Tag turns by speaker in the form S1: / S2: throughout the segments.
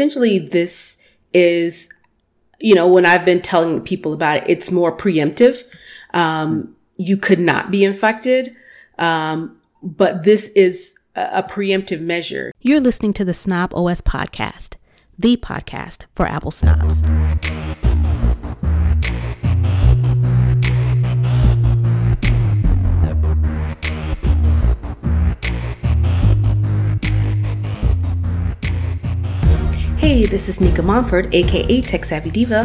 S1: essentially this is, you know, when I've been telling people about it, it's more preemptive. Um, you could not be infected. Um, but this is a, a preemptive measure.
S2: You're listening to the Snob OS podcast, the podcast for Apple snobs.
S1: Hey, this is Nika Montford, aka Tech Savvy Diva.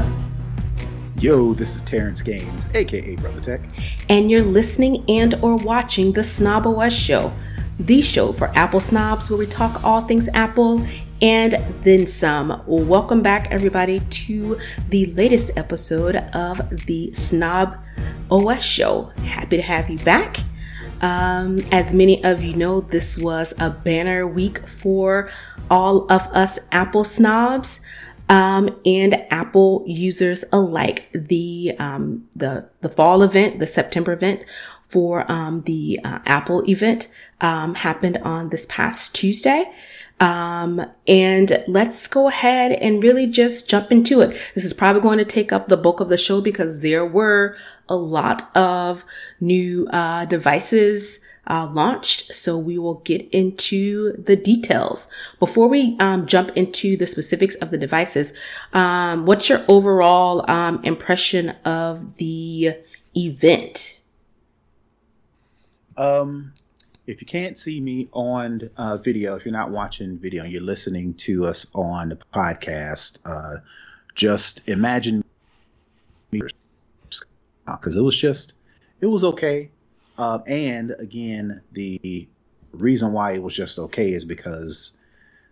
S3: Yo, this is Terrence Gaines, aka Brother Tech.
S1: And you're listening and or watching the Snob OS Show, the show for Apple snobs where we talk all things Apple and then some. Welcome back, everybody, to the latest episode of the Snob OS Show. Happy to have you back. Um, as many of you know, this was a banner week for all of us Apple snobs um, and Apple users alike. The um, the the fall event, the September event for um, the uh, Apple event um, happened on this past Tuesday. Um, and let's go ahead and really just jump into it. This is probably going to take up the bulk of the show because there were a lot of new uh, devices uh, launched. So we will get into the details. Before we um, jump into the specifics of the devices, um, what's your overall um, impression of the event?
S3: Um, if you can't see me on uh, video, if you're not watching video you're listening to us on the podcast, uh, just imagine me because it was just it was okay uh, and again, the reason why it was just okay is because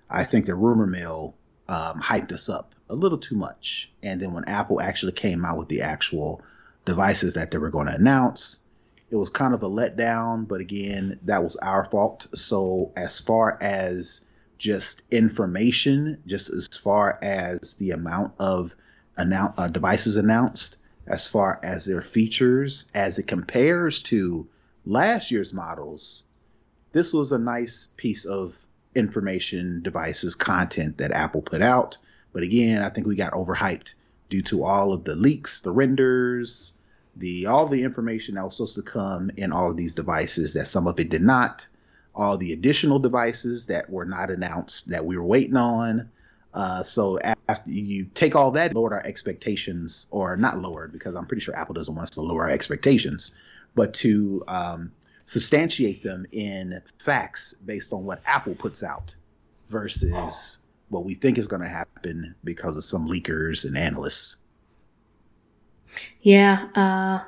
S3: I think the rumor mill um, hyped us up a little too much. And then when Apple actually came out with the actual devices that they were going to announce, it was kind of a letdown. But again, that was our fault. So as far as just information, just as far as the amount of annou- uh, devices announced, as far as their features as it compares to last year's models, this was a nice piece of information, devices, content that Apple put out. But again, I think we got overhyped due to all of the leaks, the renders, the all the information that was supposed to come in all of these devices that some of it did not, all the additional devices that were not announced that we were waiting on. Uh, so after you take all that, lowered our expectations, or not lowered, because I'm pretty sure Apple doesn't want us to lower our expectations, but to um, substantiate them in facts based on what Apple puts out versus what we think is going to happen because of some leakers and analysts.
S1: Yeah, uh,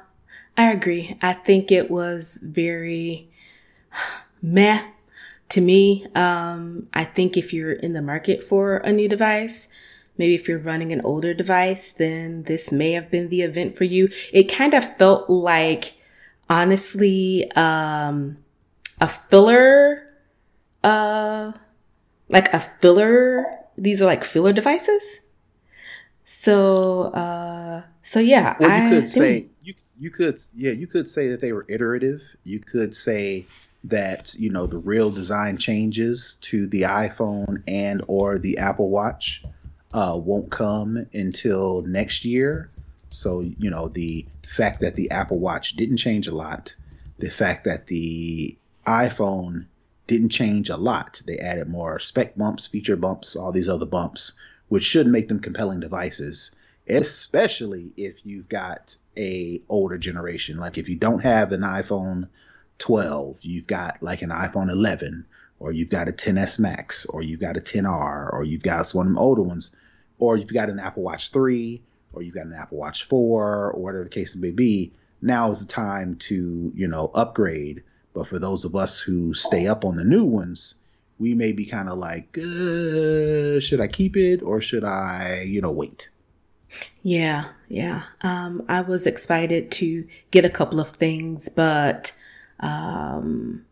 S1: I agree. I think it was very meh to me, um, I think if you're in the market for a new device, maybe if you're running an older device, then this may have been the event for you. It kind of felt like, honestly, um, a filler, uh, like a filler. These are like filler devices. So, uh, so yeah,
S3: well, you I could say you you could yeah you could say that they were iterative. You could say that you know the real design changes to the iPhone and or the Apple Watch uh, won't come until next year. So you know the fact that the Apple Watch didn't change a lot, the fact that the iPhone didn't change a lot. They added more spec bumps, feature bumps, all these other bumps, which should make them compelling devices, especially if you've got a older generation. Like if you don't have an iPhone 12, you've got like an iPhone 11, or you've got a 10s Max, or you've got a 10R, or you've got one of them older ones, or you've got an Apple Watch 3, or you've got an Apple Watch 4, or whatever the case may be. Now is the time to, you know, upgrade. But for those of us who stay up on the new ones, we may be kind of like, uh, should I keep it or should I, you know, wait?
S1: Yeah, yeah. Um, I was excited to get a couple of things, but um,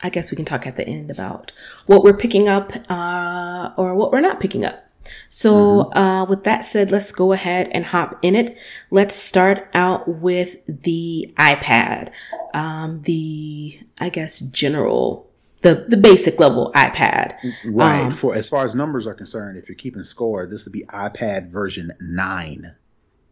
S1: I guess we can talk at the end about what we're picking up uh, or what we're not picking up. So, mm-hmm. uh, with that said, let's go ahead and hop in it. Let's start out with the iPad, um, the I guess general the the basic level iPad.
S3: Right. Um, For as far as numbers are concerned, if you're keeping score, this would be iPad version nine,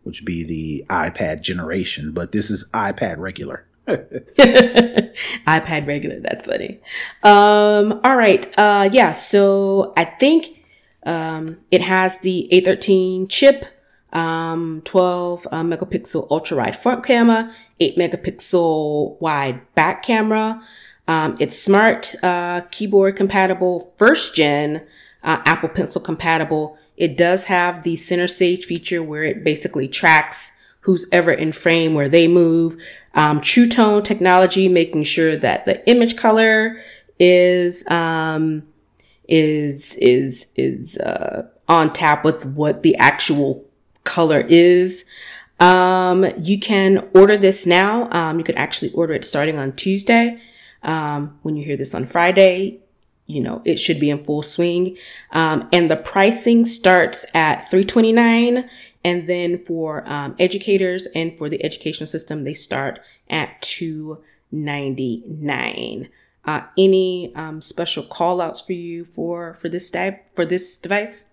S3: which would be the iPad generation. But this is iPad regular.
S1: iPad regular. That's funny. Um, all right. Uh, yeah. So I think um, it has the A13 chip, um, 12 uh, megapixel ultra wide front camera, 8 megapixel wide back camera. Um, it's smart uh, keyboard compatible, first gen uh, Apple Pencil compatible. It does have the center stage feature where it basically tracks who's ever in frame where they move. Um, True Tone technology, making sure that the image color is um, is is is uh, on tap with what the actual color is. Um, you can order this now. Um, you could actually order it starting on Tuesday. Um, when you hear this on Friday, you know, it should be in full swing. Um, and the pricing starts at 329 and then for um, educators and for the educational system, they start at 299. Uh, any um, special call outs for you for for this type for this device?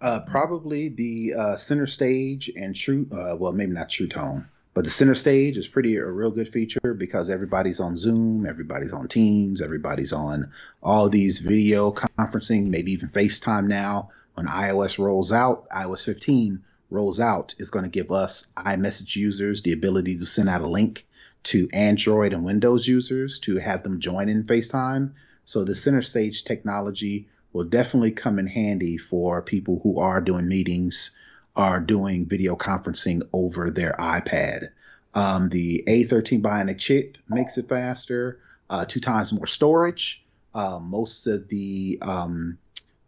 S3: Uh, probably the uh, center stage and true. Uh, well, maybe not True Tone. But the center stage is pretty a real good feature because everybody's on Zoom, everybody's on Teams, everybody's on all these video conferencing, maybe even FaceTime now. When iOS rolls out, iOS 15 rolls out, is going to give us iMessage users the ability to send out a link to Android and Windows users to have them join in FaceTime. So the center stage technology will definitely come in handy for people who are doing meetings are doing video conferencing over their iPad. Um, the A13 Bionic chip makes it faster, uh, two times more storage. Uh, most of the um,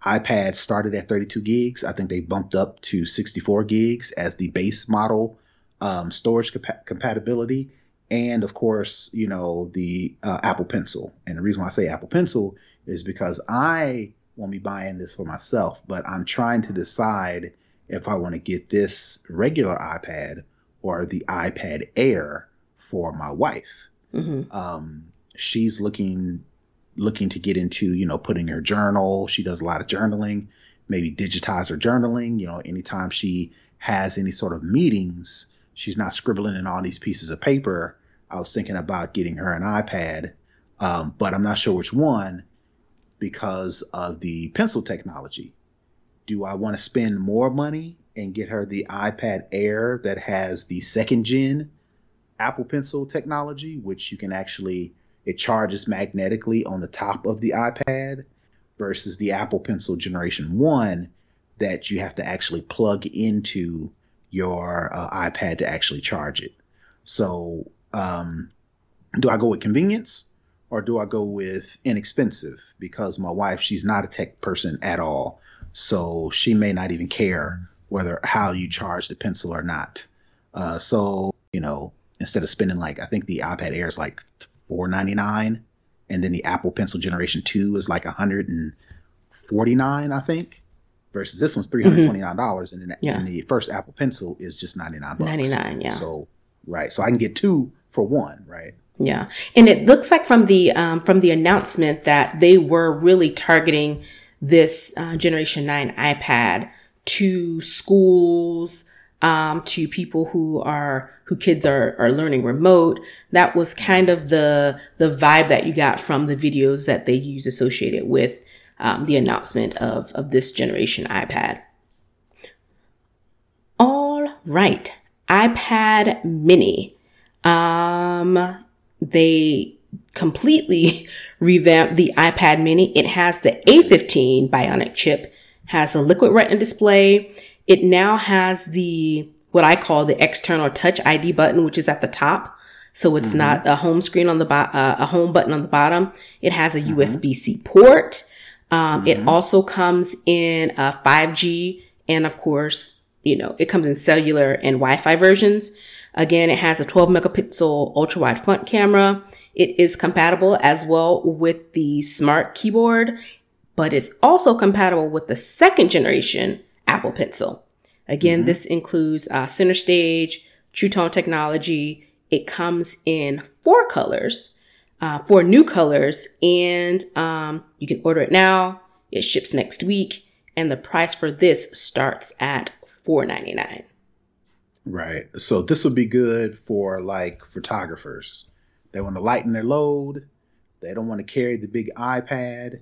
S3: iPads started at 32 gigs. I think they bumped up to 64 gigs as the base model um, storage compa- compatibility. And of course, you know, the uh, Apple Pencil. And the reason why I say Apple Pencil is because I won't be buying this for myself, but I'm trying to decide if I want to get this regular iPad or the iPad Air for my wife. Mm-hmm. Um, she's looking looking to get into you know putting her journal. She does a lot of journaling. Maybe digitize her journaling. You know, anytime she has any sort of meetings, she's not scribbling in all these pieces of paper. I was thinking about getting her an iPad, um, but I'm not sure which one because of the pencil technology do I want to spend more money and get her the iPad Air that has the second gen Apple Pencil technology, which you can actually it charges magnetically on the top of the iPad versus the Apple Pencil Generation 1 that you have to actually plug into your uh, iPad to actually charge it. So, um, do I go with convenience or do I go with inexpensive? Because my wife, she's not a tech person at all. So she may not even care whether how you charge the pencil or not. Uh, so you know, instead of spending like I think the iPad Air is like four ninety nine, and then the Apple Pencil Generation Two is like hundred and forty nine, I think. Versus this one's three hundred twenty nine dollars, mm-hmm. and then yeah. and the first Apple Pencil is just ninety nine bucks.
S1: Ninety nine, yeah.
S3: So right, so I can get two for one, right?
S1: Yeah, and it looks like from the um, from the announcement that they were really targeting this uh, Generation 9 iPad to schools, um, to people who are who kids are are learning remote. That was kind of the the vibe that you got from the videos that they use associated with um, the announcement of of this generation iPad. All right, iPad Mini. Um, they completely revamped the iPad mini. It has the A15 Bionic chip, has a liquid retina display. It now has the, what I call the external touch ID button, which is at the top. So it's mm-hmm. not a home screen on the bo- uh, a home button on the bottom. It has a mm-hmm. USB-C port. Um, mm-hmm. It also comes in a 5G and of course, you know, it comes in cellular and Wi-Fi versions. Again, it has a 12 megapixel ultra wide front camera. It is compatible as well with the smart keyboard, but it's also compatible with the second generation Apple Pencil. Again, mm-hmm. this includes uh, center stage, True Tone technology. It comes in four colors. uh, for new colors, and um, you can order it now. It ships next week, and the price for this starts at four ninety nine.
S3: Right. So this would be good for like photographers. They want to lighten their load. They don't want to carry the big iPad.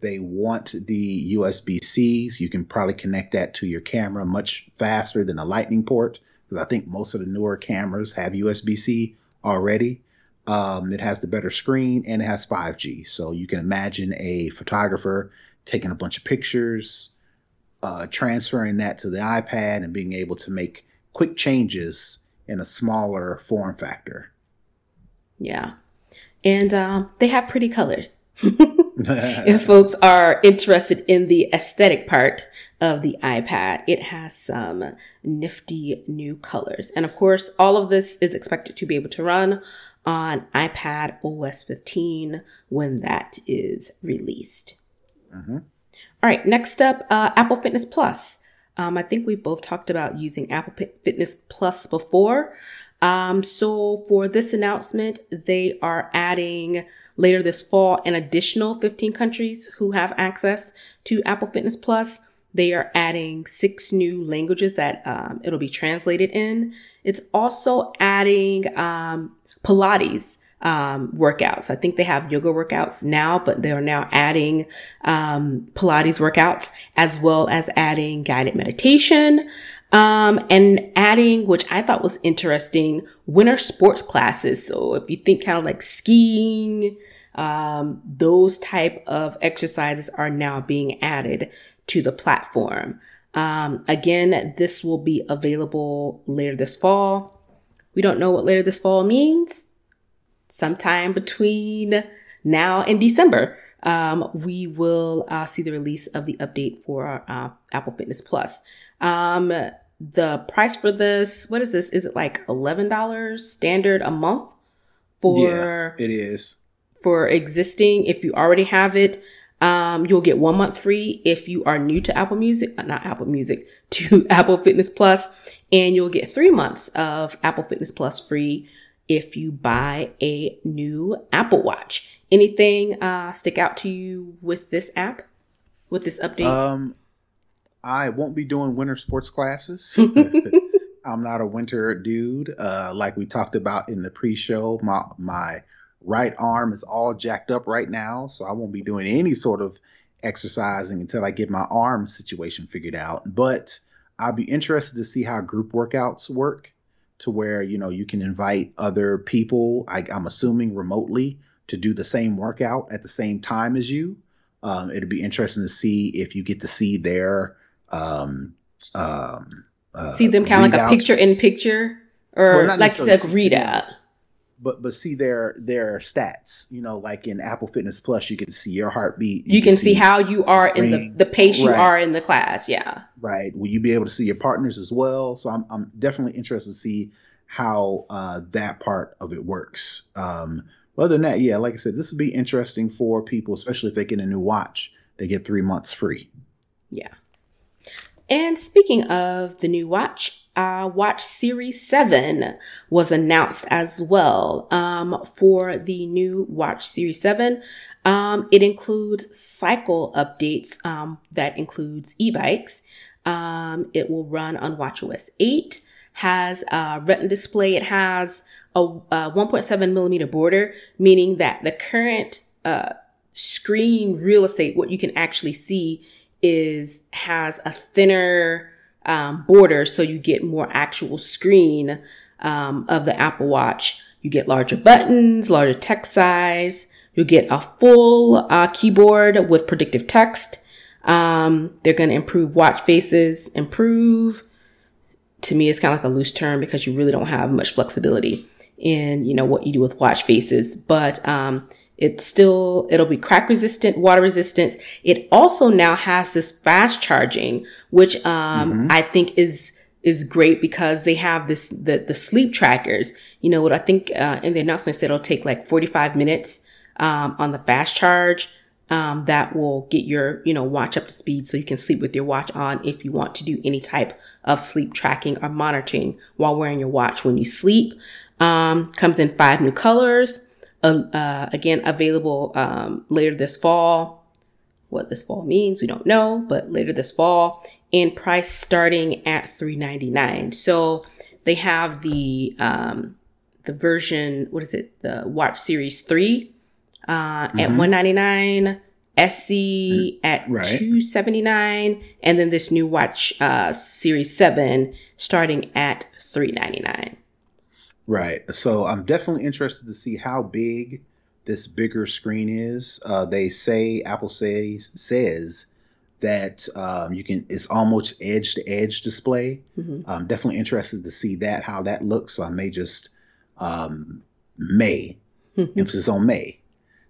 S3: They want the USB Cs. You can probably connect that to your camera much faster than a lightning port because I think most of the newer cameras have USB C already. Um, it has the better screen and it has 5G. So you can imagine a photographer taking a bunch of pictures, uh, transferring that to the iPad, and being able to make quick changes in a smaller form factor.
S1: Yeah. And um, they have pretty colors. if folks are interested in the aesthetic part of the iPad, it has some nifty new colors. And of course, all of this is expected to be able to run on iPad OS 15 when that is released. Mm-hmm. All right, next up, uh, Apple Fitness Plus. Um, I think we've both talked about using Apple Fitness Plus before. Um, so for this announcement, they are adding later this fall an additional 15 countries who have access to Apple Fitness Plus. They are adding six new languages that um, it'll be translated in. It's also adding um, Pilates um, workouts. I think they have yoga workouts now, but they are now adding um, Pilates workouts as well as adding guided meditation. Um, and adding, which I thought was interesting, winter sports classes. So if you think kind of like skiing, um, those type of exercises are now being added to the platform. Um, again, this will be available later this fall. We don't know what later this fall means. Sometime between now and December, um, we will uh, see the release of the update for uh, Apple Fitness Plus. Um, the price for this, what is this? Is it like $11 standard a month
S3: for yeah, it is
S1: for existing if you already have it um, you'll get one month free if you are new to Apple Music, uh, not Apple Music, to Apple Fitness Plus, and you'll get three months of Apple Fitness Plus free if you buy a new Apple Watch. Anything uh, stick out to you with this app, with this update?
S3: Um, I won't be doing winter sports classes. I'm not a winter dude. Uh, like we talked about in the pre-show, my my right arm is all jacked up right now, so I won't be doing any sort of exercising until I get my arm situation figured out. But I'll be interested to see how group workouts work to where, you know, you can invite other people, I, am assuming remotely, to do the same workout at the same time as you. Um, it'll be interesting to see if you get to see their um, um,
S1: uh, see them kind of like a picture in picture or well, like you said, readout
S3: but but see their their stats. You know, like in Apple Fitness Plus, you can see your heartbeat.
S1: You, you can, can, see, how you are in the the pace you right. are in the class. Yeah.
S3: Right. Will you be able to see your partners as well? So I'm I'm definitely interested to see how uh, that part of it works. Um, other than that, yeah, like I said, this will be interesting for people, especially if they get a new watch. They get three months free.
S1: Yeah. And speaking of the new watch, uh, Watch Series 7 was announced as well um, for the new Watch Series 7. Um, it includes cycle updates um, that includes e-bikes. Um, it will run on WatchOS 8, has a retina display. It has a, a 1.7 millimeter border, meaning that the current uh, screen real estate, what you can actually see is has a thinner um, border so you get more actual screen um, of the Apple Watch. You get larger buttons, larger text size. You'll get a full uh, keyboard with predictive text. Um, they're going to improve watch faces. Improve to me it's kind of like a loose term because you really don't have much flexibility in you know what you do with watch faces. But um, it's still, it'll be crack resistant, water resistant. It also now has this fast charging, which, um, mm-hmm. I think is, is great because they have this, the, the sleep trackers. You know what I think, uh, in the announcement said it'll take like 45 minutes, um, on the fast charge. Um, that will get your, you know, watch up to speed so you can sleep with your watch on if you want to do any type of sleep tracking or monitoring while wearing your watch when you sleep. Um, comes in five new colors uh, uh, again, available um, later this fall. What this fall means, we don't know, but later this fall, and price starting at three ninety nine. So they have the um, the version. What is it? The Watch Series three uh, mm-hmm. at one ninety nine. SC at right. 279 and then this new watch uh series 7 starting at 399
S3: right so i'm definitely interested to see how big this bigger screen is uh they say apple says says that um, you can it's almost edge to edge display mm-hmm. i'm definitely interested to see that how that looks so i may just um may mm-hmm. emphasis on may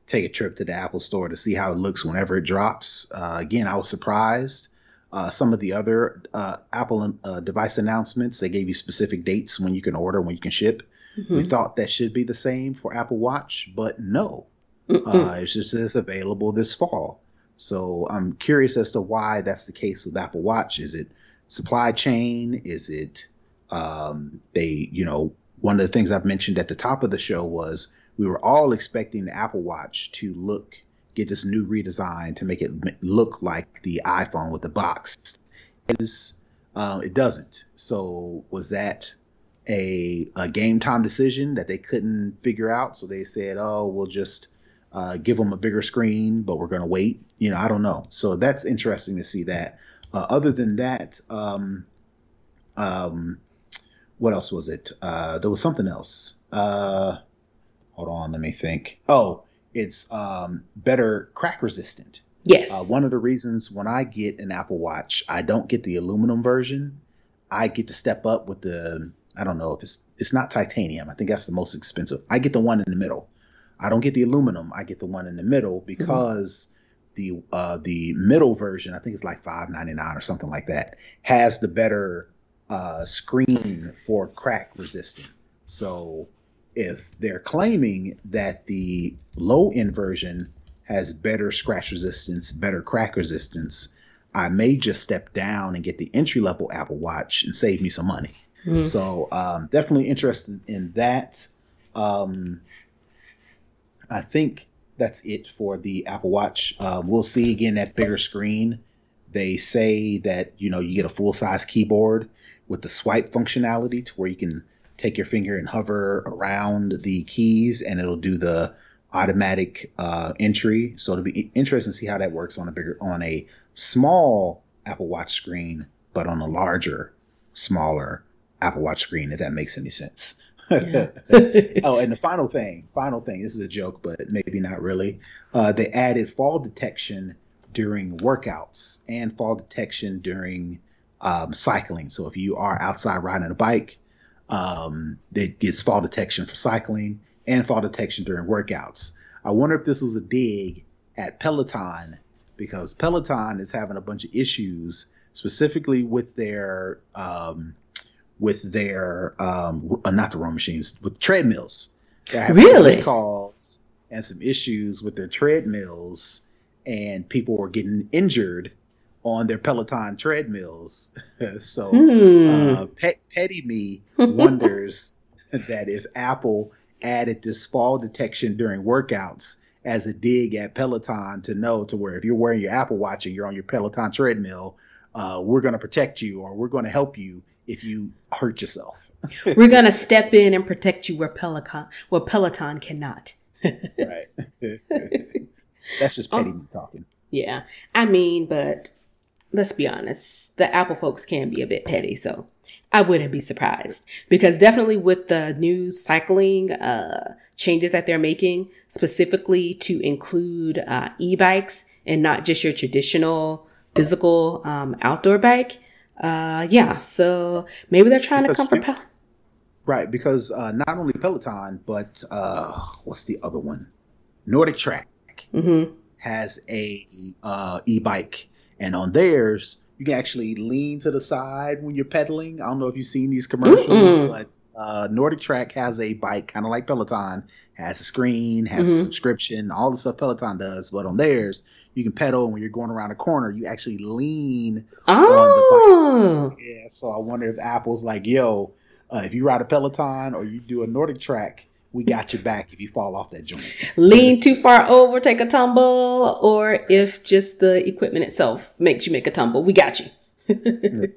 S3: take a trip to the Apple store to see how it looks whenever it drops. Uh, again, I was surprised. Uh, some of the other uh, Apple uh, device announcements, they gave you specific dates when you can order, when you can ship. Mm-hmm. We thought that should be the same for Apple Watch, but no. Uh, it's just it's available this fall. So I'm curious as to why that's the case with Apple Watch. Is it supply chain? Is it um, they, you know, one of the things I've mentioned at the top of the show was we were all expecting the Apple Watch to look get this new redesign to make it look like the iPhone with the box. Is, uh, it doesn't. So was that a, a, game time decision that they couldn't figure out? So they said, "Oh, we'll just uh, give them a bigger screen, but we're going to wait." You know, I don't know. So that's interesting to see that. Uh, other than that, um, um, what else was it? Uh, there was something else. Uh, hold on, let me think. Oh, it's um, better crack resistant.
S1: Yes.
S3: Uh, one of the reasons when I get an Apple Watch, I don't get the aluminum version. I get to step up with the I don't know if it's it's not titanium. I think that's the most expensive. I get the one in the middle. I don't get the aluminum. I get the one in the middle mm-hmm. because mm-hmm. the uh, the middle version, I think it's like five ninety nine or something like that, has the better uh, screen for crack resistant. So if they're claiming that the low end version has better scratch resistance, better crack resistance, I may just step down and get the entry level Apple Watch and save me some money. Mm-hmm. So um, definitely interested in that. Um, I think that's it for the Apple Watch. Um, we'll see again that bigger screen. They say that you know you get a full size keyboard with the swipe functionality to where you can take your finger and hover around the keys and it'll do the automatic uh, entry. So it'll be interesting to see how that works on a bigger, on a small Apple Watch screen, but on a larger, smaller Apple Watch screen, if that makes any sense. Yeah. oh, and the final thing, final thing, this is a joke, but maybe not really. Uh, they added fall detection during workouts and fall detection during um, cycling. So if you are outside riding a bike, um, that gets fall detection for cycling and fall detection during workouts. I wonder if this was a dig at Peloton because Peloton is having a bunch of issues specifically with their um, with their um, uh, not the row machines with treadmills.
S1: really
S3: calls and some issues with their treadmills, and people were getting injured on their Peloton treadmills. so hmm. uh, Pet, Petty Me wonders that if Apple added this fall detection during workouts as a dig at Peloton to know to where if you're wearing your Apple Watch and you're on your Peloton treadmill, uh, we're going to protect you or we're going to help you if you hurt yourself.
S1: we're going to step in and protect you where Peloton where Peloton cannot.
S3: right. That's just petty oh, me talking.
S1: Yeah. I mean, but let's be honest, the Apple folks can be a bit petty. So I wouldn't be surprised because definitely with the new cycling uh, changes that they're making, specifically to include uh, e-bikes and not just your traditional physical um, outdoor bike. Uh, yeah, so maybe they're trying because to come for Pel-
S3: right because uh, not only Peloton but uh, what's the other one? NordicTrack mm-hmm. has a uh, e-bike and on theirs, you can actually lean to the side when you're pedaling. I don't know if you've seen these commercials, mm but uh, NordicTrack has a bike kind of like Peloton, has a screen, has mm-hmm. a subscription, all the stuff Peloton does. But on theirs, you can pedal, and when you're going around a corner, you actually lean
S1: oh.
S3: on the bike. Yeah, so I wonder if Apple's like, yo, uh, if you ride a Peloton or you do a NordicTrack, we got your back if you fall off that joint.
S1: Lean too far over, take a tumble, or if just the equipment itself makes you make a tumble, we got you.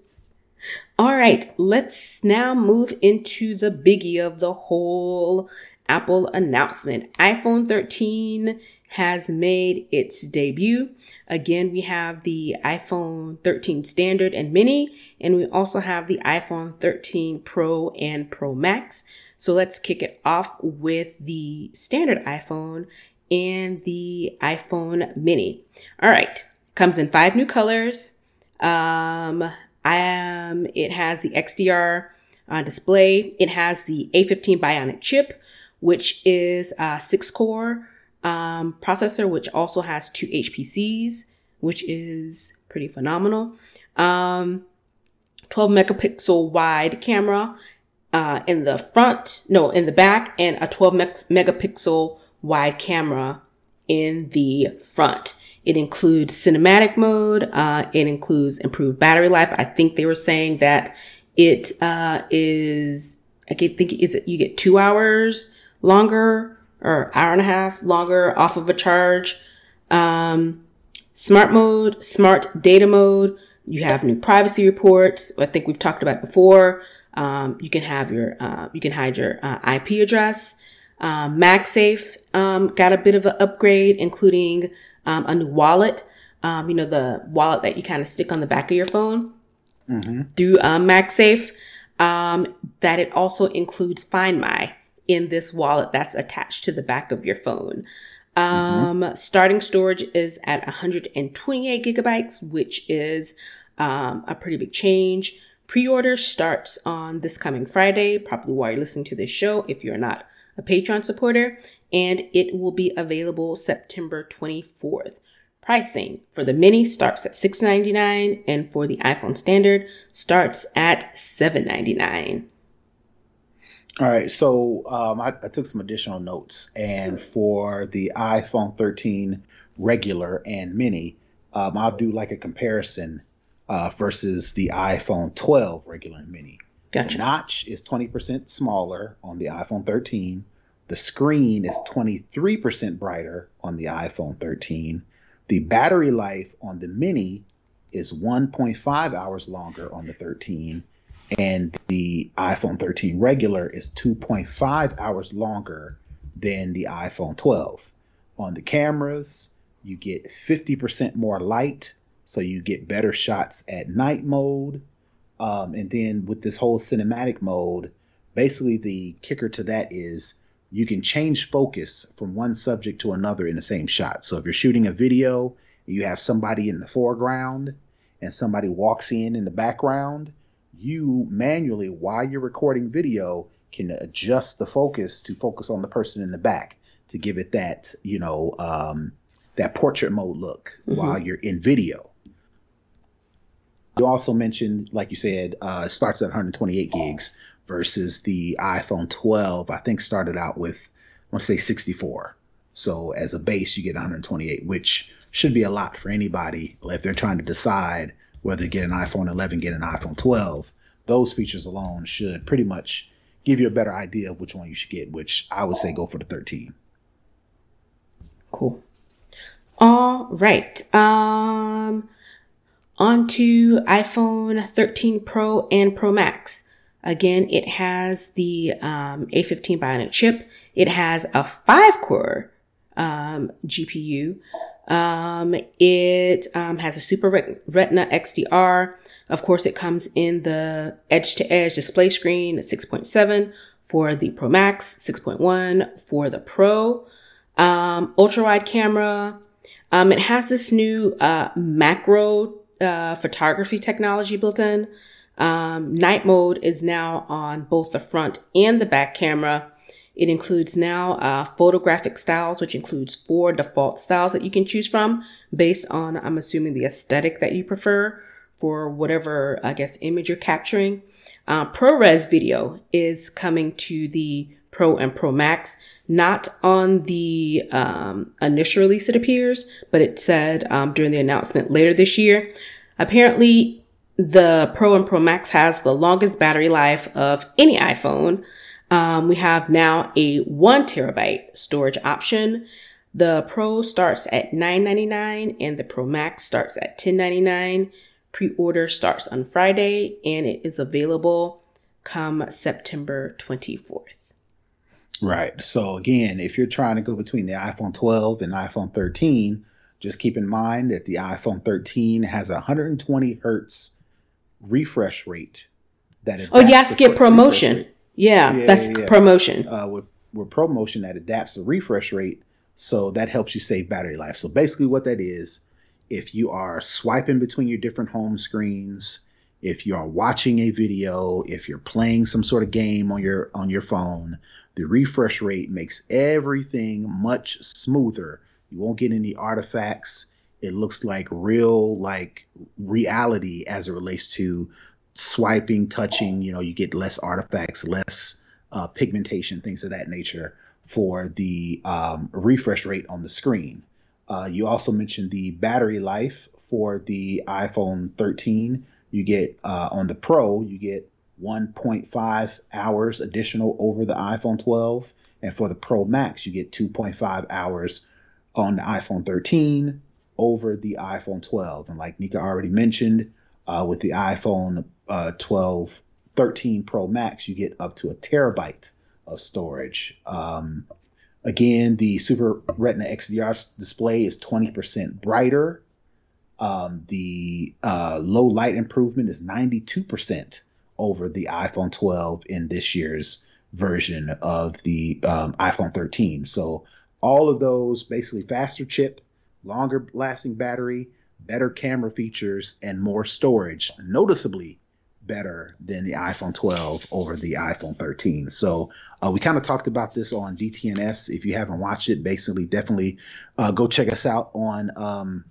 S1: All right, let's now move into the biggie of the whole Apple announcement. iPhone 13 has made its debut. Again, we have the iPhone 13 standard and mini, and we also have the iPhone 13 Pro and Pro Max. So let's kick it off with the standard iPhone and the iPhone mini. All right. Comes in five new colors. Um, um, it has the XDR uh, display. It has the A15 Bionic chip, which is a six core um, processor, which also has two HPCs, which is pretty phenomenal. Um, 12 megapixel wide camera uh, in the front, no, in the back, and a 12 me- megapixel wide camera in the front. It includes cinematic mode. Uh, it includes improved battery life. I think they were saying that it uh, is. I think is it you get two hours longer or hour and a half longer off of a charge. Um, smart mode, smart data mode. You have new privacy reports. I think we've talked about before. Um, you can have your, uh, you can hide your uh, IP address. Um, MagSafe um, got a bit of an upgrade, including um, a new wallet. Um, you know, the wallet that you kind of stick on the back of your phone mm-hmm. through uh, MagSafe. Um, that it also includes Find My in this wallet that's attached to the back of your phone. Um, mm-hmm. Starting storage is at 128 gigabytes, which is um, a pretty big change. Pre-order starts on this coming Friday, probably while you're listening to this show if you're not a Patreon supporter, and it will be available September 24th. Pricing for the mini starts at $6.99 and for the iPhone standard starts at $7.99.
S3: All right, so um, I, I, took some additional notes, and for the iPhone 13 regular and mini, um, I'll do like a comparison uh, versus the iPhone 12 regular and mini. Gotcha. The notch is 20% smaller on the iPhone 13. The screen is 23% brighter on the iPhone 13. The battery life on the mini is 1.5 hours longer on the 13 and the iPhone 13 regular is 2.5 hours longer than the iPhone 12. On the cameras, you get 50% more light, so you get better shots at night mode. Um, and then with this whole cinematic mode, basically the kicker to that is you can change focus from one subject to another in the same shot. So if you're shooting a video, you have somebody in the foreground and somebody walks in in the background, you manually, while you're recording video, can adjust the focus to focus on the person in the back to give it that, you know, um, that portrait mode look mm-hmm. while you're in video. You also mentioned, like you said, uh, starts at 128 gigs versus the iPhone 12. I think started out with, I want to say 64. So as a base, you get 128, which should be a lot for anybody if they're trying to decide whether to get an iPhone 11, get an iPhone 12, those features alone should pretty much give you a better idea of which one you should get, which I would say go for the 13.
S1: Cool. All right. Um, on to iPhone 13 Pro and Pro Max. Again, it has the um, A15 Bionic chip. It has a five core um, GPU. Um, it um, has a Super Retina XDR. Of course, it comes in the edge to edge display screen 6.7 for the Pro Max, 6.1 for the Pro. Um, ultra wide camera. Um, it has this new uh, macro uh, photography technology built in. Um, night mode is now on both the front and the back camera. It includes now uh, photographic styles, which includes four default styles that you can choose from based on, I'm assuming, the aesthetic that you prefer for whatever, I guess, image you're capturing. Uh, ProRes video is coming to the Pro and Pro Max, not on the um, initial release, it appears, but it said um, during the announcement later this year. Apparently, the Pro and Pro Max has the longest battery life of any iPhone Um, we have now a one terabyte storage option. The Pro starts at $9.99 and the Pro Max starts at $10.99. Pre-order starts on Friday and it is available come September 24th.
S3: Right. So again, if you're trying to go between the iPhone 12 and iPhone 13, just keep in mind that the iPhone 13 has a 120 hertz refresh rate.
S1: That oh yeah, skip ProMotion. Yeah, yeah, that's yeah, yeah. ProMotion.
S3: Uh, with with ProMotion that adapts the refresh rate, so that helps you save battery life. So basically, what that is, if you are swiping between your different home screens, if you are watching a video, if you're playing some sort of game on your on your phone, the refresh rate makes everything much smoother you won't get any artifacts. It looks like real, like reality as it relates to swiping, touching. You know, you get less artifacts, less uh, pigmentation, things of that nature for the um, refresh rate on the screen. Uh, you also mentioned the battery life for the iPhone 13. You get uh, on the Pro, you get 1.5 hours additional over the iPhone 12, and for the Pro Max, you get 2.5 hours on the iPhone 13 over the iPhone 12. And like Nika already mentioned, uh, with the iPhone uh, 12, 13 Pro Max, you get up to a terabyte of storage. Um, again, the Super Retina XDR display is 20% brighter. Um, the uh, low light improvement is 92% over the iPhone 12 in this year's version of the um, iPhone 13. So all of those basically faster chip, longer lasting battery, better camera features, and more storage, noticeably better than the iPhone 12 over the iPhone 13. So uh, we kind of talked about this on DTNS. If you haven't watched it, basically definitely uh, go check us out on um,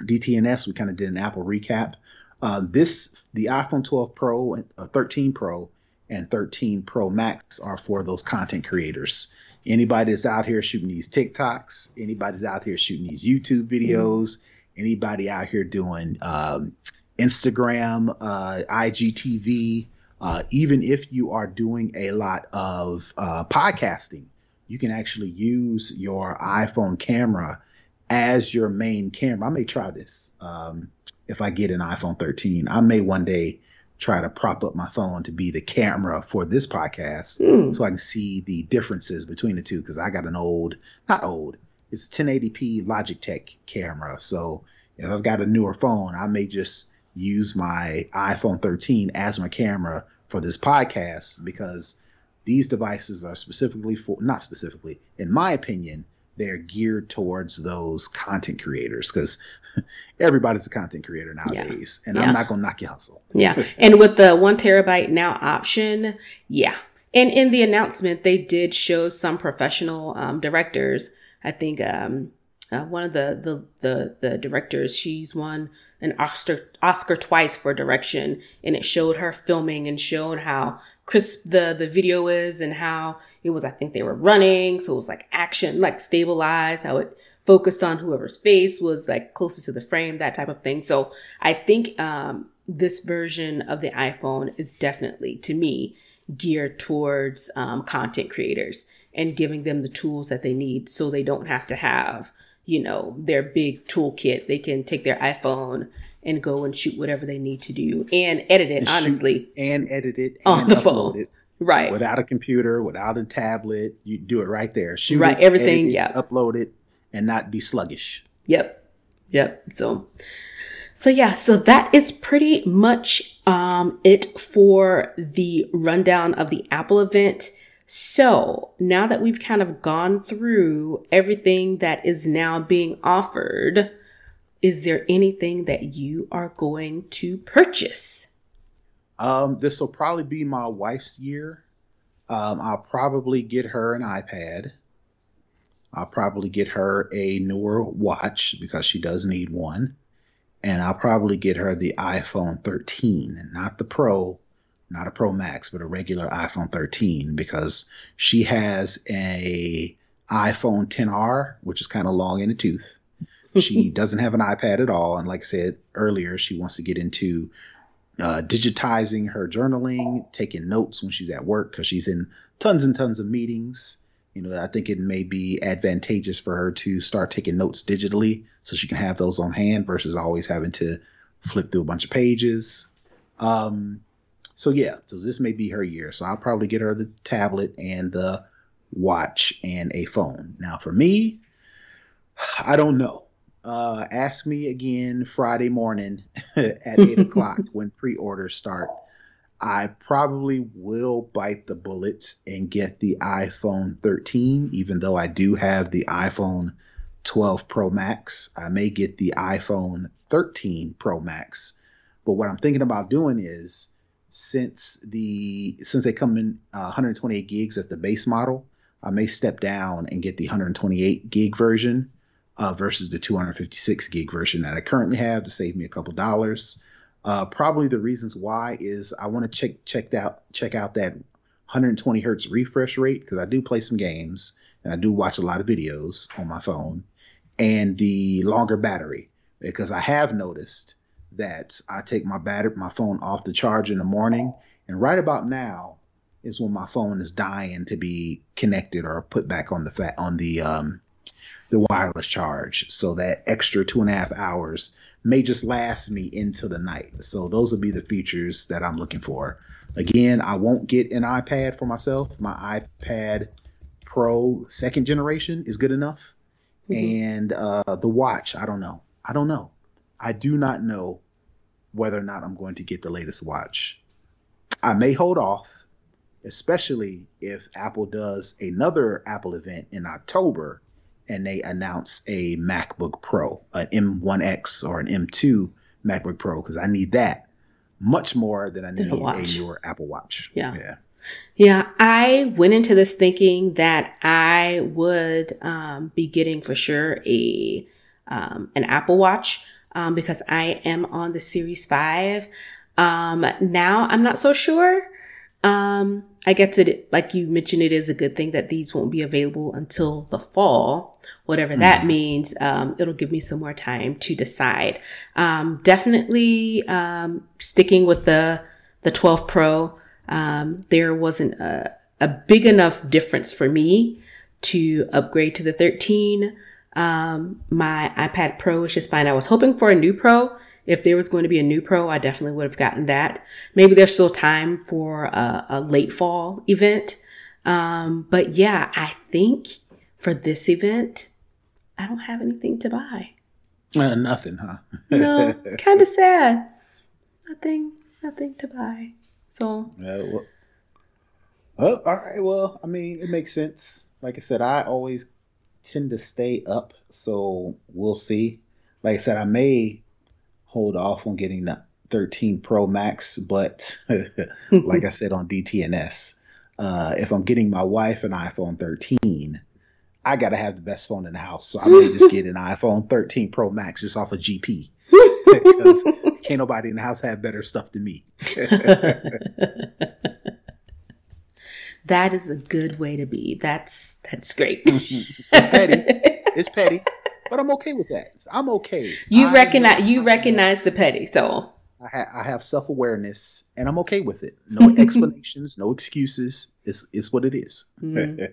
S3: DTNS. We kind of did an Apple recap. Uh, this the iPhone 12 Pro, and uh, 13 Pro, and 13 Pro Max are for those content creators anybody that's out here shooting these TikToks, anybody's out here shooting these YouTube videos, mm-hmm. anybody out here doing um, Instagram, uh, IGTV, uh, even if you are doing a lot of uh, podcasting, you can actually use your iPhone camera as your main camera. I may try this um, if I get an iPhone 13. I may one day try to prop up my phone to be the camera for this podcast mm. so I can see the differences between the two because I got an old, not old, it's 1080p Logitech camera. So if I've got a newer phone, I may just use my iPhone 13 as my camera for this podcast because these devices are specifically for, not specifically, in my opinion, they're geared towards those content creators because everybody's a content creator nowadays. Yeah. And yeah. I'm not going to knock your hustle.
S1: yeah. And with the one terabyte now option, yeah. And in the announcement, they did show some professional um, directors. I think um, uh, one of the, the, the, the directors, she's won an Oscar, Oscar twice for direction. And it showed her filming and showed how crisp the, the video is and how it was, I think they were running. So it was like action, like stabilized, how it focused on whoever's face was like closest to the frame, that type of thing. So I think, um, this version of the iPhone is definitely, to me, geared towards um, content creators and giving them the tools that they need so they don't have to have, you know, their big toolkit. They can take their iPhone and go and shoot whatever they need to do and edit it, and honestly.
S3: And edit it
S1: on the phone. It right.
S3: Without a computer without a tablet you do it right there.
S1: Shoot right it, everything yeah.
S3: upload it and not be sluggish.
S1: Yep. Yep. So so yeah so that is pretty much um it for the rundown of the apple event. So now that we've kind of gone through everything that is now being offered is there anything that you are going to purchase
S3: um, this will probably be my wife's year. Um, I'll probably get her an iPad. I'll probably get her a newer watch because she does need one. And I'll probably get her the iPhone 13, not the Pro, not a Pro Max, but a regular iPhone 13 because she has a iPhone 10R, which is kind of long in the tooth. She doesn't have an iPad at all. And like I said earlier, she wants to get into uh, digitizing her journaling, taking notes when she's at work because she's in tons and tons of meetings. You know, I think it may be advantageous for her to start taking notes digitally so she can have those on hand versus always having to flip through a bunch of pages. Um, so yeah, so this may be her year. So I'll probably get her the tablet and the watch and a phone. Now for me, I don't know. Uh, ask me again Friday morning at eight o'clock when pre-orders start. I probably will bite the bullet and get the iPhone 13, even though I do have the iPhone 12 Pro Max. I may get the iPhone 13 Pro Max. But what I'm thinking about doing is since the since they come in uh, 128 gigs as the base model, I may step down and get the 128 gig version uh, versus the 256 gig version that I currently have to save me a couple dollars. Uh, probably the reasons why is I want to check check out check out that 120 hertz refresh rate because I do play some games and I do watch a lot of videos on my phone, and the longer battery because I have noticed that I take my battery my phone off the charge in the morning, and right about now is when my phone is dying to be connected or put back on the fat on the um, the wireless charge. So that extra two and a half hours may just last me into the night. So those would be the features that I'm looking for. Again, I won't get an iPad for myself. My iPad Pro second generation is good enough. Mm-hmm. And uh, the watch, I don't know. I don't know. I do not know whether or not I'm going to get the latest watch. I may hold off, especially if Apple does another Apple event in October and they announce a MacBook Pro, an M1X or an M2 MacBook Pro, because I need that much more than I need a, newer Apple Watch.
S1: Yeah. Yeah. Yeah, I went into this thinking that I would um, be getting for sure a um, an Apple Watch um, because I am on the Series Five. Um, now I'm not so sure. Um, I guess it, like you mentioned, it is a good thing that these won't be available until the fall, whatever mm that means. Um, it'll give me some more time to decide. Um, definitely, um, sticking with the, the 12 Pro. Um, there wasn't a, a big enough difference for me to upgrade to the 13. Um, my iPad Pro is just fine. I was hoping for a new Pro if there was going to be a new pro, I definitely would have gotten that. Maybe there's still time for a, a late fall event. Um, but yeah, I think for this event, I don't have anything to buy.
S3: Uh, nothing, huh?
S1: no, kind of sad. Nothing, nothing to buy. So.
S3: Uh, well, oh, all right. Well, I mean, it makes sense. Like I said, I always tend to stay up, so we'll see. Like I said, I may hold off on getting the 13 Pro Max, but like I said on DTNS, uh, if I'm getting my wife an iPhone 13, I got to have the best phone in the house. So I may just get an iPhone 13 Pro Max just off of GP because can't nobody in the house have better stuff than me.
S1: that is a good way to be. That's that's great.
S3: it's petty. It's petty but I'm okay with that. I'm okay.
S1: You I recognize you recognize the petty, so
S3: I, ha- I have self awareness, and I'm okay with it. No explanations, no excuses. It's it's what it is.
S1: mm.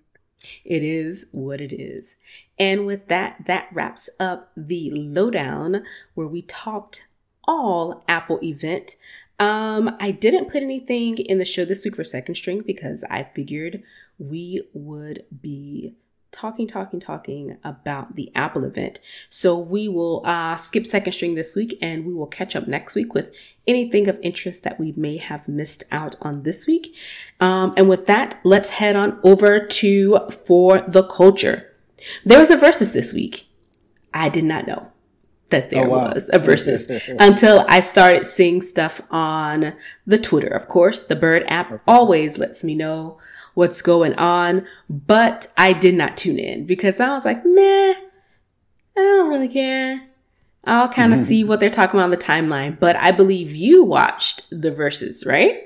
S1: It is what it is. And with that, that wraps up the lowdown where we talked all Apple event. Um, I didn't put anything in the show this week for second string because I figured we would be talking, talking, talking about the Apple event. So we will uh, skip second string this week and we will catch up next week with anything of interest that we may have missed out on this week. Um, and with that, let's head on over to For the Culture. There was a Verzuz this week. I did not know that there oh, wow. was a Verzuz until I started seeing stuff on the Twitter. Of course, the Bird app always lets me know what's going on, but I did not tune in because I was like, nah, I don't really care. I'll kind of mm-hmm. see what they're talking about on the timeline. But I believe you watched the Verzuz, right?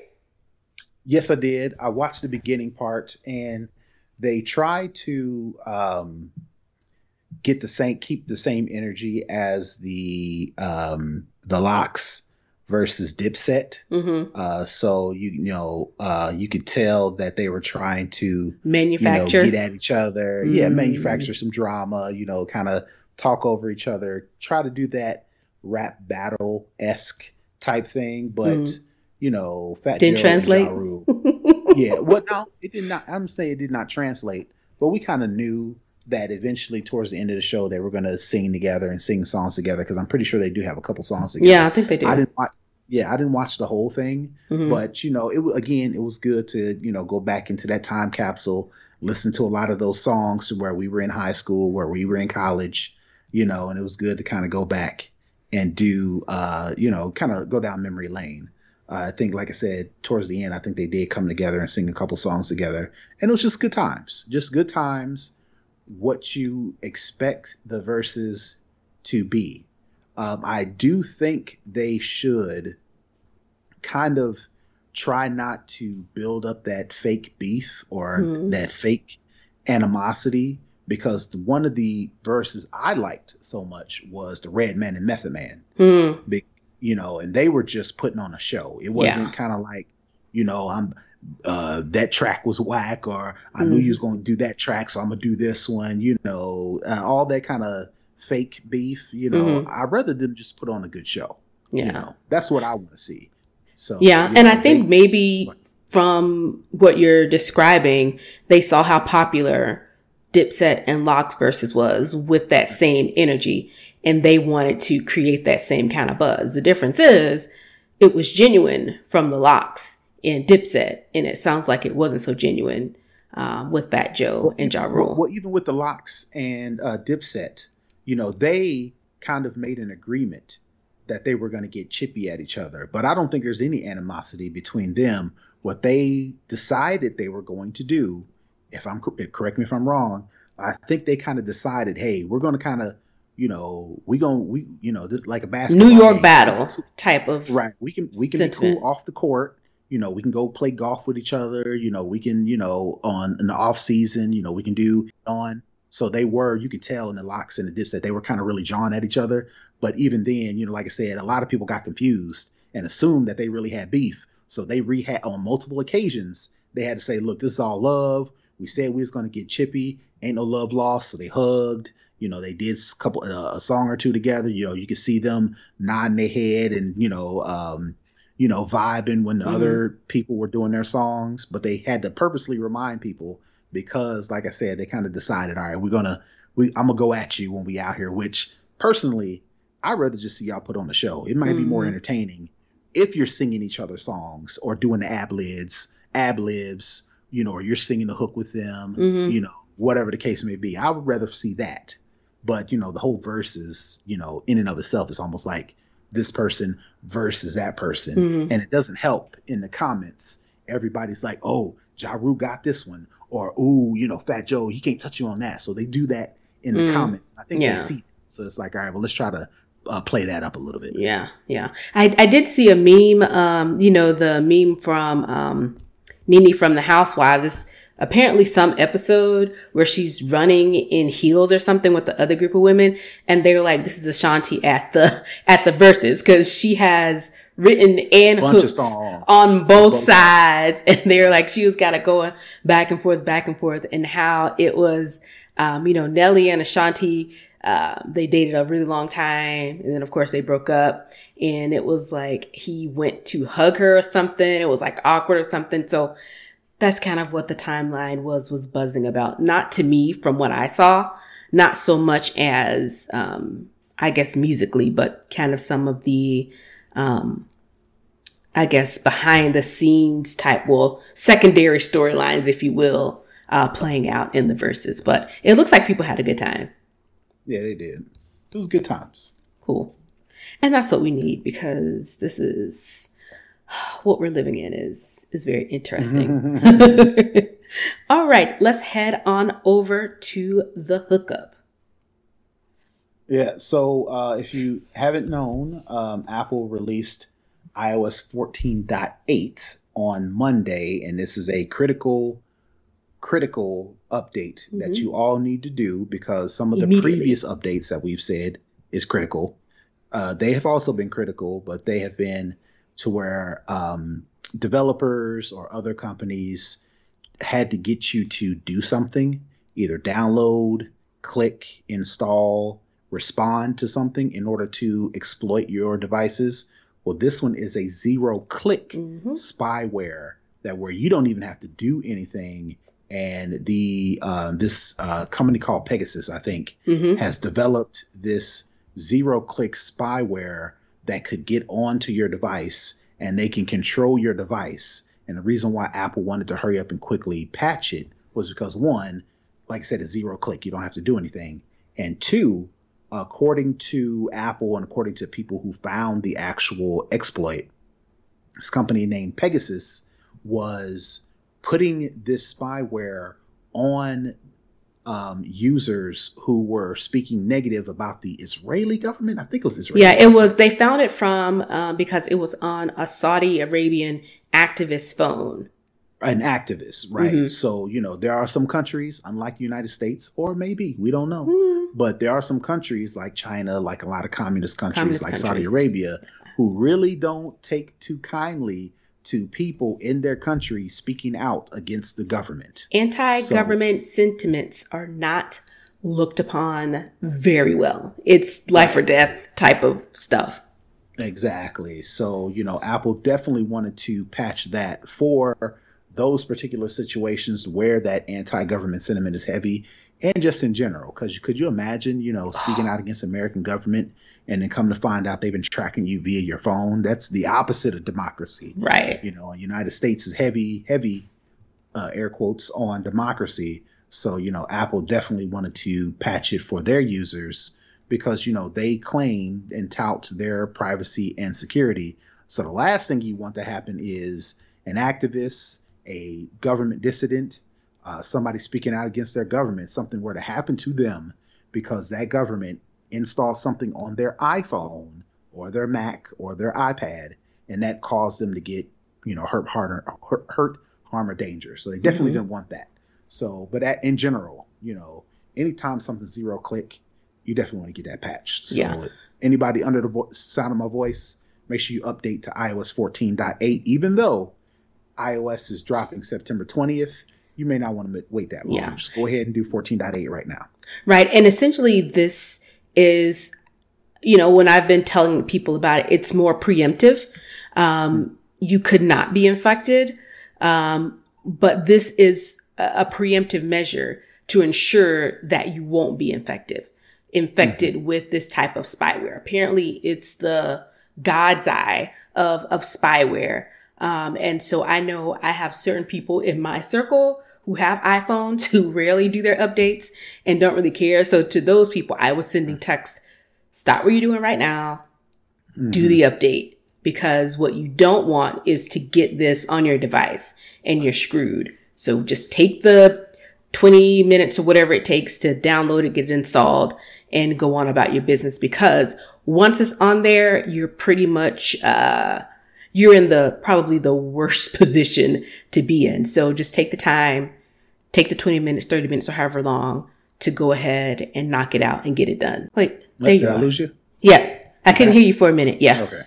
S3: Yes, I did. I watched the beginning part, and they try to um, get the same, keep the same energy as the um, the LOX versus Dipset.
S1: Mm-hmm.
S3: Uh, so you, you know, uh, you could tell that they were trying to
S1: Manufacture.
S3: you know, get at each other. Yeah,
S1: Mm.
S3: manufacture some drama. You know, kind of talk over each other. Try to do that rap battle esque type thing, but
S1: Mm.
S3: you know, Fat
S1: Didn't
S3: Joe
S1: translate?
S3: And Ja yeah, well, no, it did not. I'm saying it did not translate, but we kind of knew that eventually, towards the end of the show, they were going to sing together and sing songs together because I'm pretty sure they do have a couple songs together.
S1: yeah, I think they do.
S3: I didn't watch. Yeah, I didn't watch the whole thing,
S1: Mhm.
S3: but you know, it again, it was good to you know go back into that time capsule, listen to a lot of those songs where we were in high school, where we were in college, you know, and it was good to kind of go back and do, uh, you know, kind of go down memory lane. Uh, I think, like I said, towards the end, I think they did come together and sing a couple songs together, and it was just good times, just good times. What you expect the Verzuz to be. Um, I do think they should kind of try not to build up that fake beef or
S1: Mhm.
S3: that fake animosity because one of the Verzuz I liked so much was the Redman and Method Man
S1: Hmm.
S3: you know, and they were just putting on a show. It wasn't
S1: Yeah.
S3: kind of like, you know, I'm uh that track was whack or I knew
S1: Mhm.
S3: you was going to do that track so I'm going to do this one, you know, uh, all that kind of fake beef, you know.
S1: Mhm.
S3: I'd rather them just put on a good show.
S1: Yeah.
S3: You know. That's what I want to see. So
S1: Yeah, and
S3: know,
S1: I think
S3: they-
S1: maybe from what you're describing, they saw how popular Dipset and LOX Verzuz was with that same energy, and they wanted to create that same kind of buzz. The difference is, it was genuine from the LOX and Dipset, and it sounds like it wasn't so genuine um, with Fat Joe and Ja
S3: Well,
S1: Rule.
S3: well, even with the LOX and uh, Dipset, you know, they kind of made an agreement that they were going to get chippy at each other. But I don't think there's any animosity between them. What they decided they were going to do, if I'm cor- correct me if I'm wrong, I think they kind of decided, hey, we're going to kind of, you know, we going we you know, this, like a basketball
S1: New York
S3: game.
S1: battle type of
S3: Right. We can we can
S1: sentiment.
S3: be cool off the court. You know, we can go play golf with each other. You know, we can, you know, on in the off season, you know, we can do on. So they were, you could tell in the locks and the dips that they were kind of really jawing at each other. But even then, you know, like I said, a lot of people got confused and assumed that they really had beef. So they rehat on multiple occasions. They had to say, look, this is all love. We said we was going to get chippy. Ain't no love lost. So they hugged. You know, they did a couple uh, a song or two together. You know, you could see them nodding their head and you know, um, you know, vibing when the
S1: Mhm.
S3: other people were doing their songs. But they had to purposely remind people because, like I said, they kind of decided, all right, we're gonna, we, I'm gonna go at you when we out here. Which personally, I'd rather just see y'all put on the show. It might be more
S1: Mhm.
S3: entertaining if you're singing each other's songs or doing the ab libs, ab libs, you know, or you're singing the hook with them,
S1: Mhm.
S3: you know, whatever the case may be. I would rather see that. But you know, the whole Verzuz, you know, in and of itself is almost like this person versus that person,
S1: Mhm.
S3: and it doesn't help in the comments. Everybody's like, "Oh, Ja Rule got this one," or "Ooh, you know, Fat Joe, he can't touch you on that." So they do that in the
S1: Mm.
S3: comments. I think
S1: Yeah.
S3: they see. It. So it's like, all right, well, let's try to uh, play that up a little bit.
S1: Yeah, yeah. I I did see a meme. Um, you know the meme from um, Nene from the Housewives. It's apparently some episode where she's running in heels or something with the other group of women, and they're like, "This is Ashanti at the at the Verzuz" because she has written and
S3: of
S1: hooks on both sides, and they're like, she was got to going back and forth, back and forth, and how it was. Um, you know, Nelly and Ashanti uh, they dated a really long time and then of course they broke up and it was like he went to hug her or something. It was like awkward or something. So that's kind of what the timeline was was buzzing about not to me from what i saw not so much as um i guess musically but kind of some of the um i guess behind the scenes type well secondary storylines if you will uh playing out in the Verzuz but it looks like people had a good time
S3: Yeah, they did. It was good times.
S1: Cool. And that's what we need because this is what we're living in is is very interesting. All right, let's head on over to the hookup.
S3: Yeah. So uh, if you haven't known, um, Apple released iOS 14.8 on Monday, and this is a critical, critical update that
S1: Mhm.
S3: you all need to do because some of the previous updates that we've said is critical. uh, they have also been critical, but they have been to where um, developers or other companies had to get you to do something, either download, click, install, respond to something in order to exploit your devices. Well, this one is a zero click
S1: Mhm.
S3: spyware that where you don't even have to do anything. And the uh, this uh, company called Pegasus, I think,
S1: hmm
S3: has developed this zero click spyware that could get onto your device and they can control your device. And the reason why Apple wanted to hurry up and quickly patch it was because one, like I said, it's zero click. You don't have to do anything. And two, according to Apple and according to people who found the actual exploit, this company named Pegasus was putting this spyware on um, users who were speaking negative about the Israeli government. I think it was Israeli.
S1: Yeah, it was. They found it from um, because it was on a Saudi Arabian activist phone.
S3: an activist, right?
S1: Mhm.
S3: So, you know, there are some countries, unlike the United States, or maybe, we don't know,
S1: Hmm.
S3: but there are some countries like China, like a lot of communist countries,
S1: Communist
S3: like Saudi. Arabia, who really don't take too kindly to people in their country speaking out against the government.
S1: Anti-government sentiments are not looked upon very well. It's life or death type of stuff.
S3: Exactly. So, you know, Apple definitely wanted to patch that for those particular situations where that anti government sentiment is heavy and just in general. Because could you imagine, you know, speaking out against American government and then come to find out they've been tracking you via your phone? That's the opposite of democracy.
S1: Right.
S3: You know, United States is heavy, heavy, uh, air quotes, on democracy. So, you know, Apple definitely wanted to patch it for their users because, you know, they claim and tout their privacy and security. So the last thing you want to happen is an activist, a government dissident, uh, somebody speaking out against their government, something were to happen to them because that government installed something on their iPhone or their Mac or their iPad, and that caused them to get, you know, hurt, harder, hurt, hurt harm, or danger. So they definitely
S1: Mhm.
S3: didn't want that. So, but at, in general, you know, anytime something's zero click, you definitely want to get that patched. So,
S1: Yeah.
S3: anybody under the vo- sound of my voice, make sure you update to iOS 14.8, even though iOS is dropping September 20th. You may not want to wait that long.
S1: Yeah.
S3: Just go ahead and do 14.8 right now.
S1: Right. And essentially, this is, you know, when I've been telling people about it, it's more preemptive. Um, you could not be infected. Um, but this is a, a preemptive measure to ensure that you won't be infected, infected with this type of spyware. Apparently, it's the God's eye of, of spyware. Um, and so I know I have certain people in my circle who have iPhones who rarely do their updates and don't really care. So to those people, I was sending text, stop what you're doing right now, do the update because what you don't want is to get this on your device and you're screwed. So just take the 20 minutes or whatever it takes to download it, get it installed and go on about your business because once it's on there, you're pretty much, uh, you're in the probably the worst position to be in. So just take the time, take the 20 minutes, 30 minutes, or however long to go ahead and knock it out and get it done. Wait, there
S3: Did
S1: you
S3: I
S1: are.
S3: lose you?
S1: Yeah, I couldn't hear you for a minute. Yeah.
S3: Okay.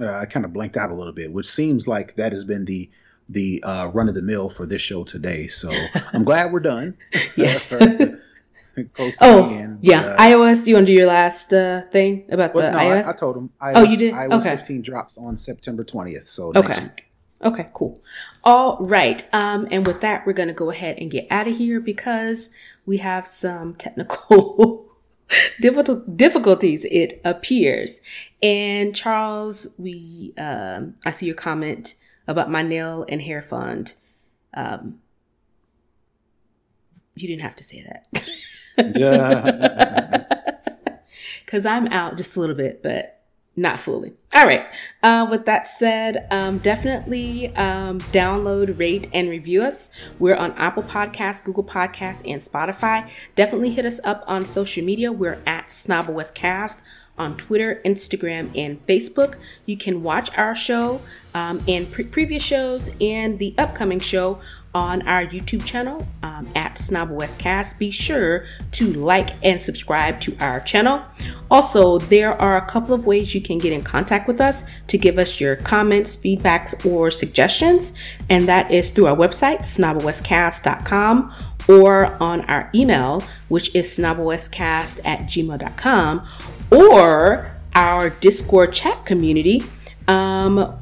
S3: Uh, I kind of blanked out a little bit, which seems like that has been the the uh, run of the mill for this show today. So I'm glad we're done.
S1: Yes.
S3: Close to
S1: Oh,
S3: the end.
S1: yeah.
S3: Uh,
S1: iOS. You want to do your last uh, thing about
S3: well,
S1: the
S3: no,
S1: iOS?
S3: I, I told him. iOS,
S1: Oh, you did?
S3: iOS
S1: Okay.
S3: 15 drops on September 20th. So
S1: Okay.
S3: next week.
S1: Okay, cool. All right. Um, and with that, we're going to go ahead and get out of here because we have some technical difficulties, it appears. And Charles, we, um, I see your comment about my nail and hair fund. Um, you didn't have to say that.
S3: Yeah.
S1: Because I'm out just a little bit, but not fully. All right. Uh, with that said, um, definitely um, download, rate, and review us. We're on Apple Podcasts, Google Podcasts, and Spotify. Definitely hit us up on social media. We're at SnobOScast on Twitter, Instagram, and Facebook. You can watch our show um, and pre- previous shows and the upcoming show on our YouTube channel um, at Westcast. Be sure to like and subscribe to our channel. Also, there are a couple of ways you can get in contact with us to give us your comments, feedbacks, or suggestions, and that is through our website, snobblewestcast.com, or on our email, which is snobblewestcast at gmail.com, or our Discord chat community. Um,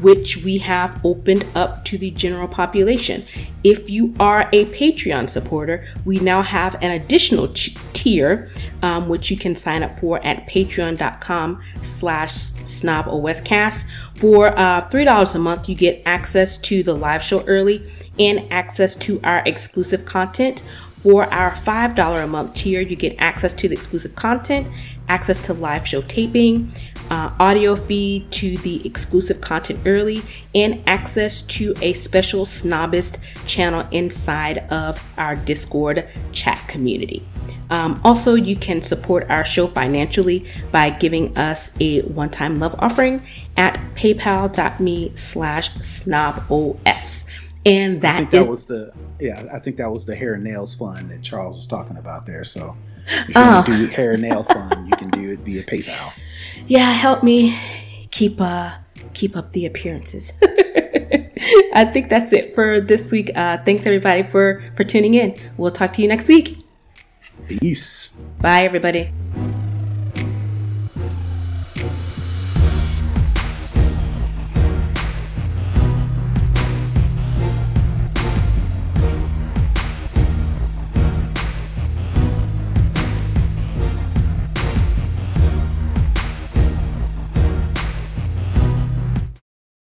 S1: which we have opened up to the general population. If you are a Patreon supporter, we now have an additional ch- tier, um, which you can sign up for at patreon.com slash snoboscast. For uh, $3 a month, you get access to the live show early and access to our exclusive content. For our $5 a month tier, you get access to the exclusive content, access to live show taping, uh, audio feed to the exclusive content early, and access to a special Snobist channel inside of our Discord chat community. Um, also, you can support our show financially by giving us a one-time love offering at paypal.me slash snobos. And that
S3: I think that is, was the yeah, I think that was the hair and nails fund that Charles was talking about there. So if you oh. do hair and nail fund, you can do it via PayPal
S1: yeah, help me keep uh keep up the appearances. I think that's it for this week. Uh, thanks everybody for for tuning in. We'll talk to you next week.
S3: Peace.
S1: Bye everybody.